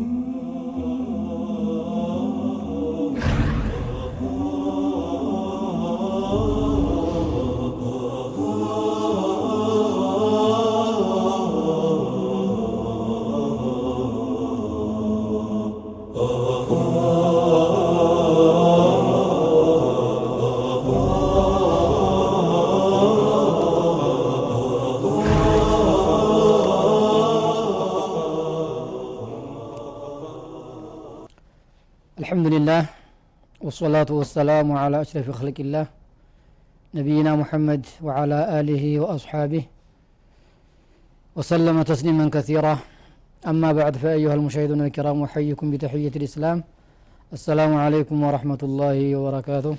Ooh. الحمد لله والصلاة والسلام على أشرف خلق الله نبينا محمد وعلى آله وأصحابه وسلم تسليما كثيرا أما بعد فأيها المشاهدون الكرام أحييكم بتحية الإسلام السلام عليكم ورحمة الله وبركاته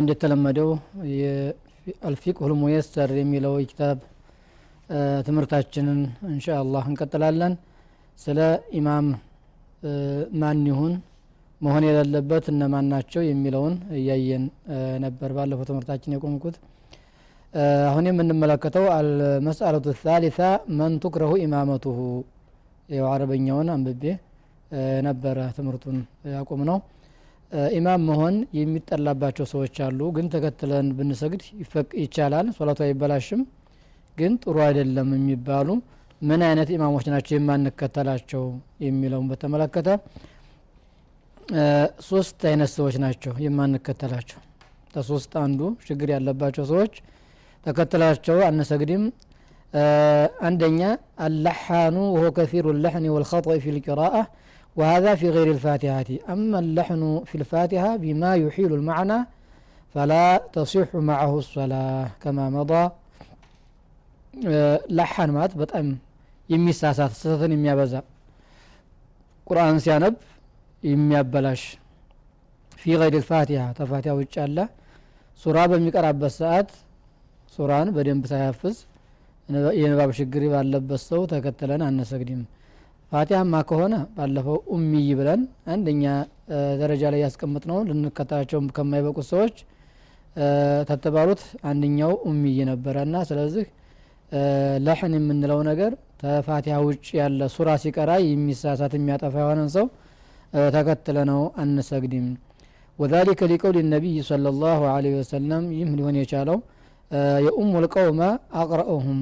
እንደተለመደው አልፊቅሁ ልሙየሰር የሚለው ኪታብ ትምህርታችንን እንሻ አላህ እንቀጥላለን ስለ ኢማም ማን ይሁን መሆን የሌለበት እነማን ናቸው የሚለውን እያየን ነበር ባለፈው ትምህርታችን የቆምኩት። አሁን የምንመለከተው አልመስአለቱ ታሊታ መን ቱክረሁ ኢማመቱሁ። አረበኛውን አንብቤ ነበረ ትምህርቱን ያቆም ነው ኢማም መሆን የሚጠላባቸው ሰዎች አሉ ግን ተከትለን ብንሰግድ ይቻላል ሶላቱ አይበላሽም ግን ጥሩ አይደለም የሚባሉ ምን አይነት ኢማሞች ናቸው የማንከተላቸው የሚለውን በተመለከተ ሶስት አይነት ሰዎች ናቸው የማንከተላቸው። ከሶስት አንዱ ችግር ያለባቸው ሰዎች ተከትላቸው አነሰግድም አንደኛ اللحان وهو كثير اللحن والخطأ في القراءة وهذا في غير الفاتحة أما اللحن في الفاتحة بما يحيل المعنى فلا تصح معه الصلاة كما مضى لحن مات بتأم የሚሳሳት ስህተትን የሚያበዛ ቁርአን ሲያነብ የሚያበላሽ። ፊ ገይር ልፋቲሃ ተፋቲሃ ውጭ አለ። ሱራ በሚቀራበት ሰዓት ሱራን በደንብ ሳያፍዝ የንባብ ችግር ባለበት ሰው ተከትለን አነሰግድም። ፋቲሃማ ከሆነ ባለፈው ኡሚይ ብለን አንደኛ ደረጃ ላይ ያስቀምጥ ነው ልንከተላቸው ከማይበቁት ሰዎች ተተባሉት አንደኛው ኡሚይ ነበረ እና ስለዚህ ለሕን የምንለው ነገር ተፋቲሃ ውጭ ያለ ሱራ ሲቀራ የሚሳሳት የሚያጠፋ የሆነን ሰው ተከትለ ነው አንሰግድም። ወዛሊከ ሊቀውል ነቢይ صለ ላሁ ለ ወሰለም ይህም ሊሆን የቻለው የኡሙ ልቀውመ አቅረኡሁም።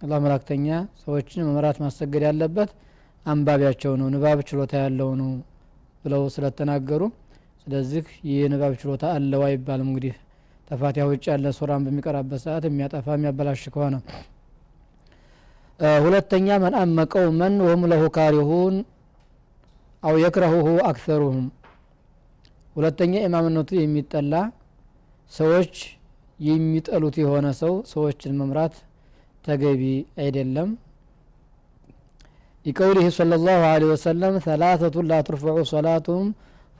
አላህ መላክተኛ ሰዎችን መምራት ማሰገድ ያለበት አንባቢያቸው ነው ንባብ ችሎታ ያለው ነው ብለው ስለተናገሩ ስለዚህ ይህ ንባብ ችሎታ አለው አይባልም። እንግዲህ ተፋቲሃ ውጭ ያለ ሱራን በሚቀራበት ሰዓት የሚያጠፋ የሚያበላሽ ከሆነ ሁለተኛ መን አመ ቀውመን ወሁም ለሁ ካሪሁን አው የክረሁሁ አክሰሩሁም ሁለተኛ ኢማምነቱ የሚጠላ ሰዎች የሚጠሉት የሆነ ሰው ሰዎችን መምራት ተገቢ አይደለም لقوله صلى الله عليه وسلم ثلاثة لا ترفع صلاتهم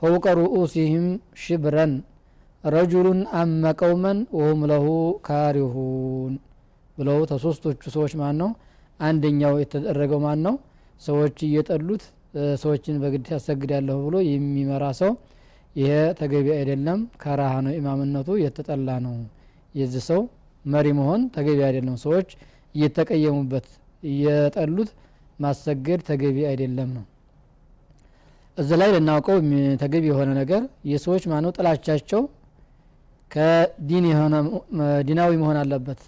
فوق رؤوسهم شبرا رجل أم قوما وهم له كارهون ብለው ተሶስቶቹ ሰዎች ማን ነው አንደኛው የተደረገው ማን ነው ሰዎች እየጠሉት ሰዎችን በግድ ያሰግዳለሁ ብሎ የሚመራ ሰው ይሄ ተገቢ አይደለም ከራሃ ነው ኢማምነቱ የተጠላ ነው። የዚህ ሰው መሪ መሆን ተገቢ አይደለም። ሰዎች እየተቀየሙበት እየጠሉት ማሰገድ ተገቢ አይደለም ነው። እዚ ላይ ልናውቀው ተገቢ የሆነ ነገር የሰዎች ማነው? ጥላቻቸው ከዲን የሆነ ዲናዊ መሆን አለበት።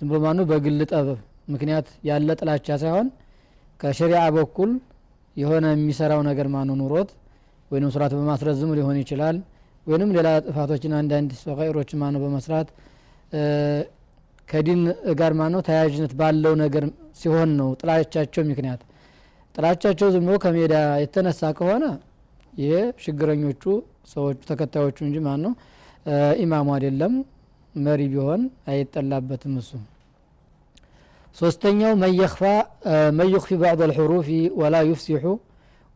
ዝም ብሎ ማነው? በግል ጠበብ ምክንያት ያለ ጥላቻ ሳይሆን ከሸሪዓ በኩል የሆነ የሚሰራው ነገር ማነው ኑሮት ወይም ስርዓት በማስረዝም ሊሆን ይችላል ወይንም ሌላ ጥፋቶችን አንዳንድ ሰቃይሮችን ማነው በመስራት ከዲን ጋር ማነው ተያያዥነት ባለው ነገር ሲሆን ነው ጥላቻቸው ምክንያት። ጥላቻቸው ዝም ብሎ ከሜዳ የተነሳ ከሆነ ይሄ ችግረኞቹ ሰዎቹ ተከታዮቹ እንጂ ማን ነው ኢማሙ አይደለም መሪ ቢሆን አይጠላበትም እሱ ሶስተኛው መየኽፋ يخفي ባዕض الحروف ولا يفسح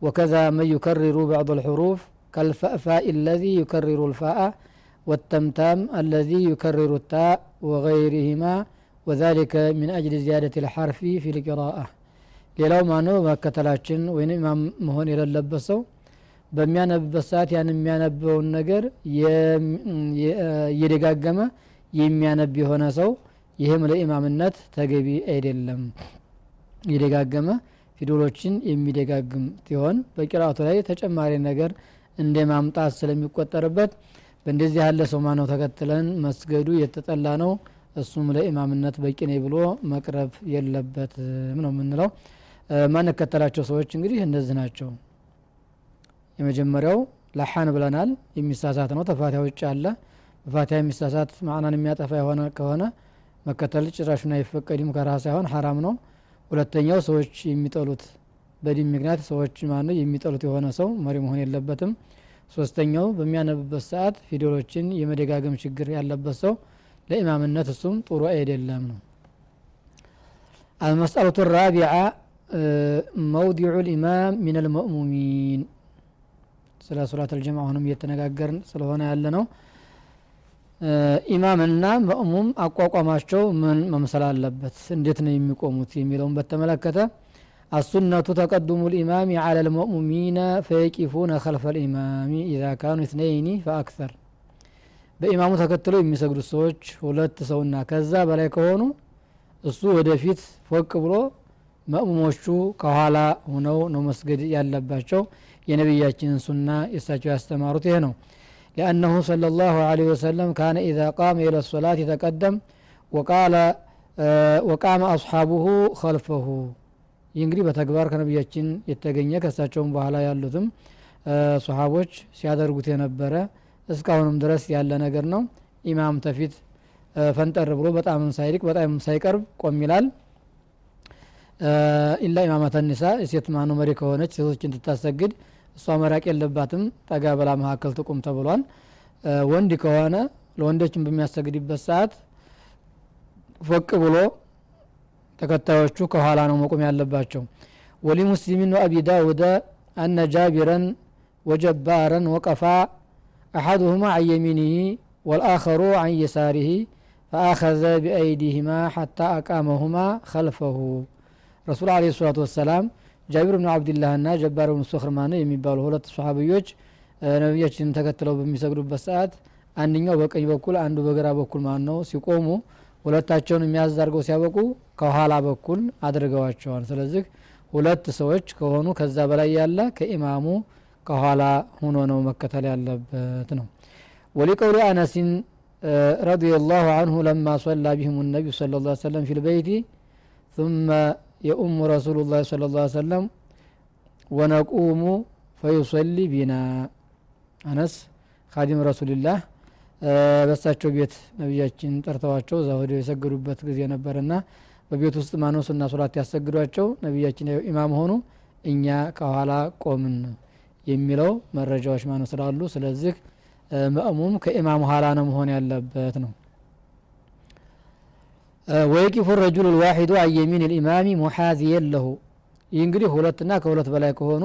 وكذا من يكرر بعض الحروف كالفأفاء الذي يكرر الفاء والتمتام الذي يكرر التاء وغيرهما وذلك من أجل زيادة الحرف في القراءة ሌላው ማነው መከተላችን ወይም ኢማም መሆን የሌለበት ሰው በሚያነብበት ሰዓት ያን የሚያነበውን ነገር እየደጋገመ የሚያነብ የሆነ ሰው ይህም ለኢማምነት ተገቢ አይደለም። እየደጋገመ ፊደሎችን የሚደጋግም ሲሆን በቂራቱ ላይ ተጨማሪ ነገር እንደ ማምጣት ስለሚቆጠርበት በእንደዚህ ያለ ሰው ማነው ተከትለን መስገዱ የተጠላ ነው እሱም ለኢማምነት በቂ ነኝ ብሎ መቅረብ የለበትም ነው የምንለው። ማንከተላቸው ሰዎች እንግዲህ እነዚህ ናቸው። የመጀመሪያው ለሓን ብለናል። የሚሳሳት ነው። ተፋቲያ ውጭ አለ። በፋቲያ የሚሳሳት ማዕናን የሚያጠፋ የሆነ ከሆነ መከተል ጭራሹን አይፈቀድም ከራህ ሳይሆን ሀራም ነው ሁለተኛው ሰዎች የሚጠሉት በዲን ምክንያት ሰዎች ማነው የሚጠሉት የሆነ ሰው መሪ መሆን የለበትም ሶስተኛው በሚያነብበት ሰዓት ፊደሎችን የመደጋገም ችግር ያለበት ሰው ለኢማምነት እሱም ጥሩ አይደለም ነው المسألة الرابعة موضع الإمام من المأمومين ስለ ሱላት አልጀማ አሁንም እየተነጋገርን ስለሆነ ያለ ነው ኢማምና መእሙም አቋቋማቸው ምን መምሰል አለበት? እንዴት ነው የሚቆሙት የሚለውን በተመለከተ السنة تقدم الإمام على المأمومين فيقفون خلف الإمام إذا كانوا اثنين فأكثر በኢማሙ ተከትለው የሚሰግዱ ሰዎች ሁለት ሰውና ከዛ በላይ ከሆኑ እሱ ወደፊት ፎቅ ብሎ መእሙሞቹ ከኋላ ሁነው ነው መስገድ ያለባቸው። የነቢያችንን ሱና የእሳቸው ያስተማሩት ይሄ ነው። لأنه صلى الله عليه وسلم كان إذا قام إلى الصلاة يتقدم وقال وقام أصحابه خلفه ይህ እንግዲህ በተግባር ከነቢያችን የተገኘ ከሳቸውም በኋላ ያሉትም ሶሀቦች ሲያደርጉት የነበረ እስካሁንም ድረስ ያለ ነገር ነው ኢማም ተፊት ፈንጠር ብሎ በጣም ሳይርቅ በጣም ሳይቀርብ ቆም ይላል ኢላ ኢማማተ ኒሳ ሴት ማኑ መሪ ከሆነች ሴቶችን ትታሰግድ እሷ መራቅ የለባትም። ጠጋ በላ መካከል ትቁም ተብሏል። ወንድ ከሆነ ለወንዶችን በሚያሰግድበት ሰዓት ፎቅ ብሎ ተከታዮቹ ከኋላ ነው መቆም ያለባቸው። ወሊሙስሊሚን ወአቢ ዳውደ አነ ጃቢረን ወጀባረን ወቀፋ አሐዱሁማ አን የሚኒህ ወልአኸሩ አን የሳሪህ ፈአኸዘ ቢአይዲህማ ሐታ አቃመሁማ ከልፈሁ ረሱል አለ ሰላቱ ወሰላም ጃቢር ብን አብድላህና ጀባር ብን ሱክርማን የሚባሉ ሁለት ሰሓብዮች ነቢያችንን ተከትለው በሚሰግዱበት ሰዓት አንደኛው በቀኝ በኩል አንዱ በግራ በኩል ማለት ነው ሲቆሙ ሁለታቸውን የሚያዝ አድርገው ሲያበቁ ከኋላ በኩል አድርገዋቸዋል። ስለዚህ ሁለት ሰዎች ከሆኑ ከዛ በላይ ያለ ከኢማሙ ከኋላ ሆኖ ነው መከተል ያለበት ነው። ወሊቀውሊ አነሲን ረዲ ላሁ አንሁ ለማ ሰላ ቢህም ነቢዩ ስለ ላ ሰለም ፊ ثم የኡሙ ረሱሉላህ صለ ላ ሰለም ወነቁሙ ፈዩሰሊ ቢና። አነስ ካዲም ረሱልላህ በሳቸው ቤት ነቢያችን ጠርተዋቸው እዛ ወደ የሰገዱበት ጊዜ ነበርና በቤት ውስጥ ማኖስና ሶላት ያሰግዷቸው? ነቢያችን ኢማም ሆኑ። እኛ ከኋላ ቆምን የሚለው መረጃዎች ማነው ስላሉ ስለዚህ መእሙም ከኢማም ኋላ ነው መሆን ያለበት ነው። ወየቂፉ ረጁሉ ልዋሒዱ አየሚን ልኢማሚ ሙሓዚየን ለሁ። ይህ እንግዲህ ሁለትና ከሁለት በላይ ከሆኑ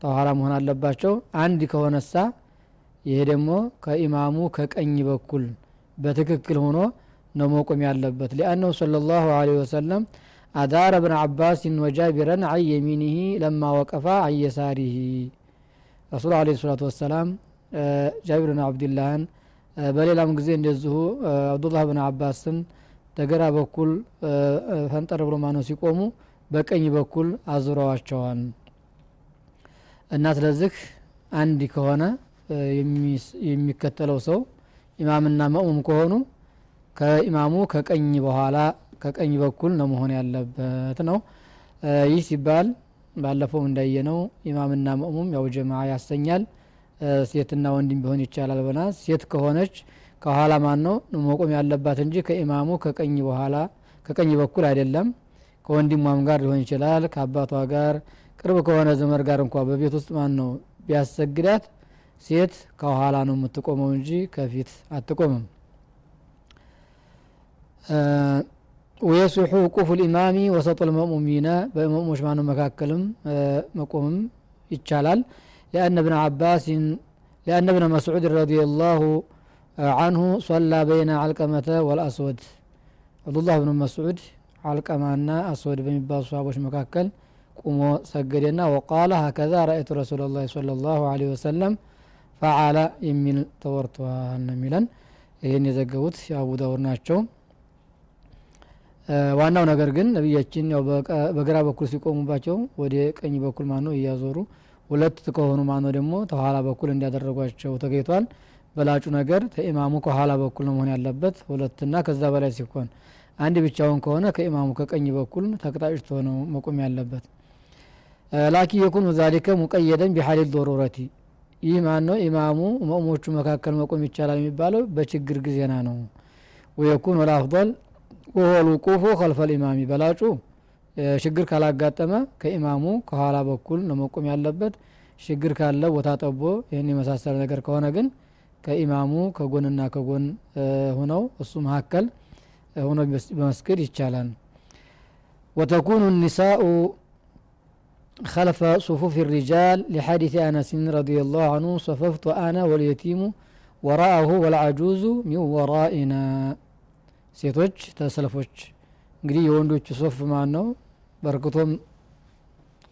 ተኋላ መሆን አለባቸው። አንድ ከሆነሳ ይሄ ደግሞ ከኢማሙ ከቀኝ በኩል በትክክል ሆኖ ነው መቆም ያለበት። ሊአነሁ صለ ላሁ ለ ወሰለም አዳረ ብን አባስን ወጃቢረን አን የሚኒህ ለማ ወቀፋ አን የሳሪህ ረሱል አለ ሰላቱ ወሰላም ጃቢር ብን አብድላህን በሌላም ጊዜ እንደዚሁ አብዱላህ ብን አባስን ተገራ በኩል ፈንጠር ብሎ ማነው ሲቆሙ በቀኝ በኩል አዙረዋቸዋል። እና ስለዚህ አንድ ከሆነ የሚከተለው ሰው ኢማምና መእሙም ከሆኑ ከኢማሙ ከቀኝ በኋላ ከቀኝ በኩል ነው መሆን ያለበት ነው። ይህ ሲባል ባለፈው እንዳየነው ኢማምና መእሙም ያው ጀማ ያሰኛል። ሴትና ወንድም ቢሆን ይቻላል በና ሴት ከሆነች ከኋላ ማን ነው መቆም ያለባት እንጂ ከኢማሙ ከቀኝ በኋላ ከቀኝ በኩል አይደለም። ከወንድሟም ጋር ሊሆን ይችላል ከአባቷ ጋር። ቅርብ ከሆነ ዘመድ ጋር እንኳ በቤት ውስጥ ማን ነው ቢያሰግዳት ሴት ከኋላ ነው የምትቆመው እንጂ ከፊት አትቆምም። ወየሱሑ ቁፉ ልኢማሚ ወሰጡ ልመእሙሚነ በመእሞች ማኑ መካከልም መቆምም ይቻላል። ሊአነ ብነ አባስን ሊአነ ብነ መስዑድ ረዲ ላሁ عنه صلى بين علقمة والأسود عبد الله بن مسعود علقمة أسود بمبال صحابوش مكاكل قومو سجدنا وقال هكذا رأيت رسول الله صلى الله عليه وسلم فعل የሚል ተወርቷል ነው የሚለን ይህን የዘገቡት የአቡ ዳውድ ናቸው ዋናው ነገር ግን ነቢያችን ያው በግራ በኩል ሲቆሙባቸው ወደ ቀኝ በኩል ማን ነው እያዞሩ ሁለት ከሆኑ ማን ነው ደግሞ ተኋላ በኩል እንዲያደረጓቸው ተገኝቷል በላጩ ነገር ከኢማሙ ከኋላ በኩል ነው መሆን ያለበት ሁለትና ከዛ በላይ ሲሆን አንድ ብቻውን ከሆነ ከኢማሙ ከቀኝ በኩል ተቅጣጭቶ ነው መቆም ያለበት። ላኪን የኩኑ ዛሊከ ሙቀየደን ቢሐሊል ዶሩረቲ። ይህ ማን ነው ኢማሙ መእሞቹ መካከል መቆም ይቻላል የሚባለው በችግር ጊዜና ነው። ወየኩን ወልአፍضል ወሆ ልውቁፉ ከልፈ ልኢማሚ። በላጩ ችግር ካላጋጠመ ከኢማሙ ከኋላ በኩል ነው መቆም ያለበት። ችግር ካለ ቦታ ጠቦ ይህን የመሳሰለ ነገር ከሆነ ግን ከኢማሙ ከጎንና ከጎን ሁነው እሱ መካከል ሆኖ በመስገድ ይቻላል ወተኩኑ ኒሳኡ خلف صفوف الرجال لحديث أنس رضي الله عنه صففت أنا واليتيم وراءه والعجوز من ورائنا ሴቶች ተሰልፎች እንግዲህ የወንዶቹ ሶፍ ማን ነው በርክቶም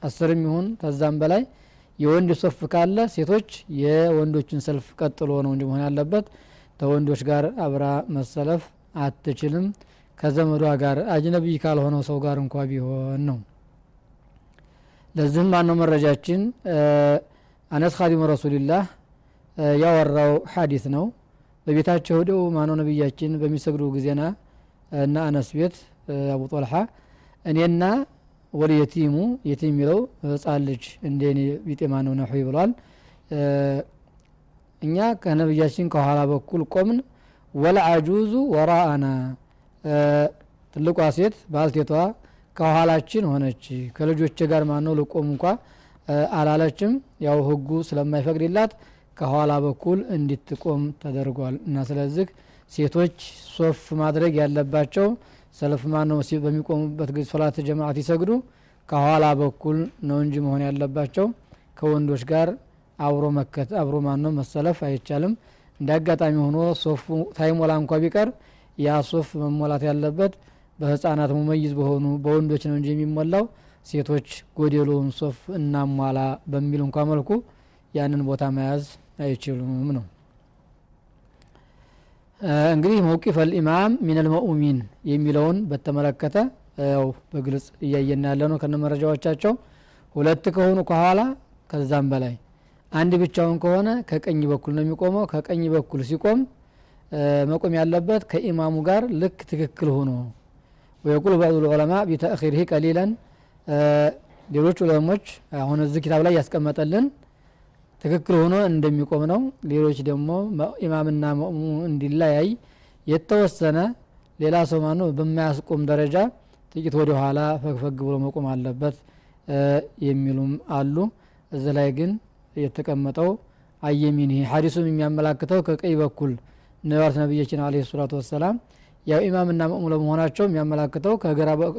አስርም ይሁን ከዛም በላይ የወንድ ሶፍ ካለ ሴቶች የወንዶችን ሰልፍ ቀጥሎ ነው እንጂ መሆን ያለበት። ከወንዶች ጋር አብራ መሰለፍ አትችልም። ከዘመዷ ጋር أجنبي ካልሆነው ሰው ጋር እንኳ ቢሆን ነው። ለዚህም ማነው መረጃችን? አነስ خادم رسول الله ያወራው ሀዲት ነው። በቤታቸው ሄደው ማነው ነቢያችን በሚሰግዱ ጊዜና እና አነስ ቤት አቡ ጦልሓ እኔና ወል የቲሙ የቲም የሚለው ህፃን ልጅ እንደ እኔ ቢጤ ማነው ነሑ ብሏል። እኛ ከነቢያችን ከኋላ በኩል ቆምን። ወልአጁዙ ወራአና ትልቋ ሴት ባልቴቷ ከኋላችን ሆነች። ከልጆች ጋር ማነው ልቆም እንኳ አላለችም። ያው ህጉ ስለማይፈቅድላት ከኋላ በኩል እንድትቆም ተደርጓል። እና ስለዚህ ሴቶች ሶፍ ማድረግ ያለባቸው ሰልፍ ማነው በሚቆሙበት ጊዜ صلاة جماعة ይሰግዱ? ከኋላ በኩል ነው እንጂ መሆን ያለባቸው። ከወንዶች ጋር አብሮ መከት አብሮ ማነው መሰለፍ አይቻልም። እንደ አጋጣሚ ሆኖ ሶፉ ታይሞላ እንኳ ቢቀር ያ ሶፍ መሞላት ያለበት በህፃናት مميز በሆኑ በወንዶች ነው እንጂ የሚሞላው። ሴቶች ጎደሎውን ሶፍ እናሟላ በሚል እንኳ መልኩ ያንን ቦታ መያዝ አይችሉም ነው እንግዲህ መውቂፍ አልኢማም ሚን አልመኡሚን የሚለውን በተመለከተ ያው በግልጽ እያየን ያለ ነው ከነ መረጃዎቻቸው ሁለት ከሆኑ ከኋላ ከዛም በላይ አንድ ብቻውን ከሆነ ከቀኝ በኩል ነው የሚቆመው። ከቀኝ በኩል ሲቆም መቆም ያለበት ከኢማሙ ጋር ልክ ትክክል ሆኖ ወየቁል ባዕዱ ልዑለማ ቢተእኺርህ ቀሊለን ሌሎች ዑለሞች አሁን እዚህ ኪታብ ላይ ያስቀመጠልን ትክክል ሆኖ እንደሚቆም ነው። ሌሎች ደግሞ ኢማምና መእሙ እንዲለያይ የተወሰነ ሌላ ሰው ማነው በማያስቆም ደረጃ ጥቂት ወደ ኋላ ፈግፈግ ብሎ መቆም አለበት የሚሉም አሉ። እዚህ ላይ ግን የተቀመጠው አየሚን ሀዲሱም የሚያመላክተው ከቀኝ በኩል ነዋት ነቢያችን አለ ሰላቱ ወሰላም ያው ኢማምና መእሙ ለመሆናቸው የሚያመላክተው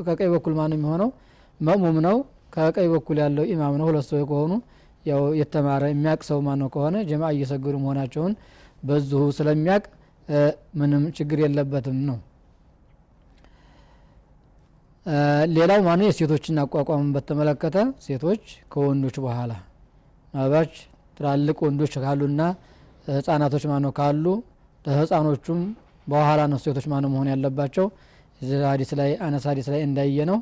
ከቀኝ በኩል ማነው የሚሆነው? መእሙም ነው። ከቀኝ በኩል ያለው ኢማም ነው። ሁለት ሰው ከሆኑ ያው የተማረ የሚያቅ ሰው ማነው ከሆነ ጀማ እየሰገዱ መሆናቸውን በዚሁ ስለሚያቅ ምንም ችግር የለበትም ነው። ሌላው ማነው? የሴቶችን አቋቋምን በተመለከተ ሴቶች ከወንዶች በኋላ ምናልባች ትላልቅ ወንዶች ካሉና ህጻናቶች ማነው ካሉ ህጻኖቹም በኋላ ነው ሴቶች ማነው መሆን ያለባቸው። ሀዲስ ላይ አነስ ሀዲስ ላይ እንዳየ ነው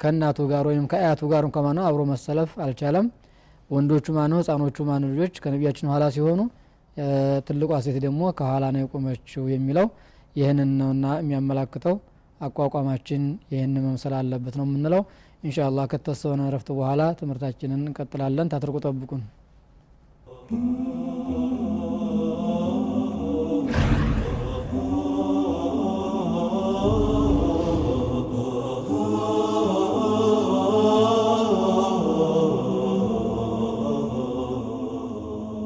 ከእናቱ ጋር ወይም ከአያቱ ጋር እንኳ ማነው አብሮ መሰለፍ አልቻለም ወንዶቹ ማነው? ህጻኖቹ ማነው? ልጆች ከነቢያችን ኋላ ሲሆኑ ትልቋ ሴት ደግሞ ከኋላ ነው የቆመችው የሚለው ይህንን ነውና የሚያመላክተው አቋቋማችን ይህን መምሰል አለበት ነው የምንለው። እንሻ አላህ ከተወሰነ ረፍት በኋላ ትምህርታችንን እንቀጥላለን። ታትርቁ ጠብቁን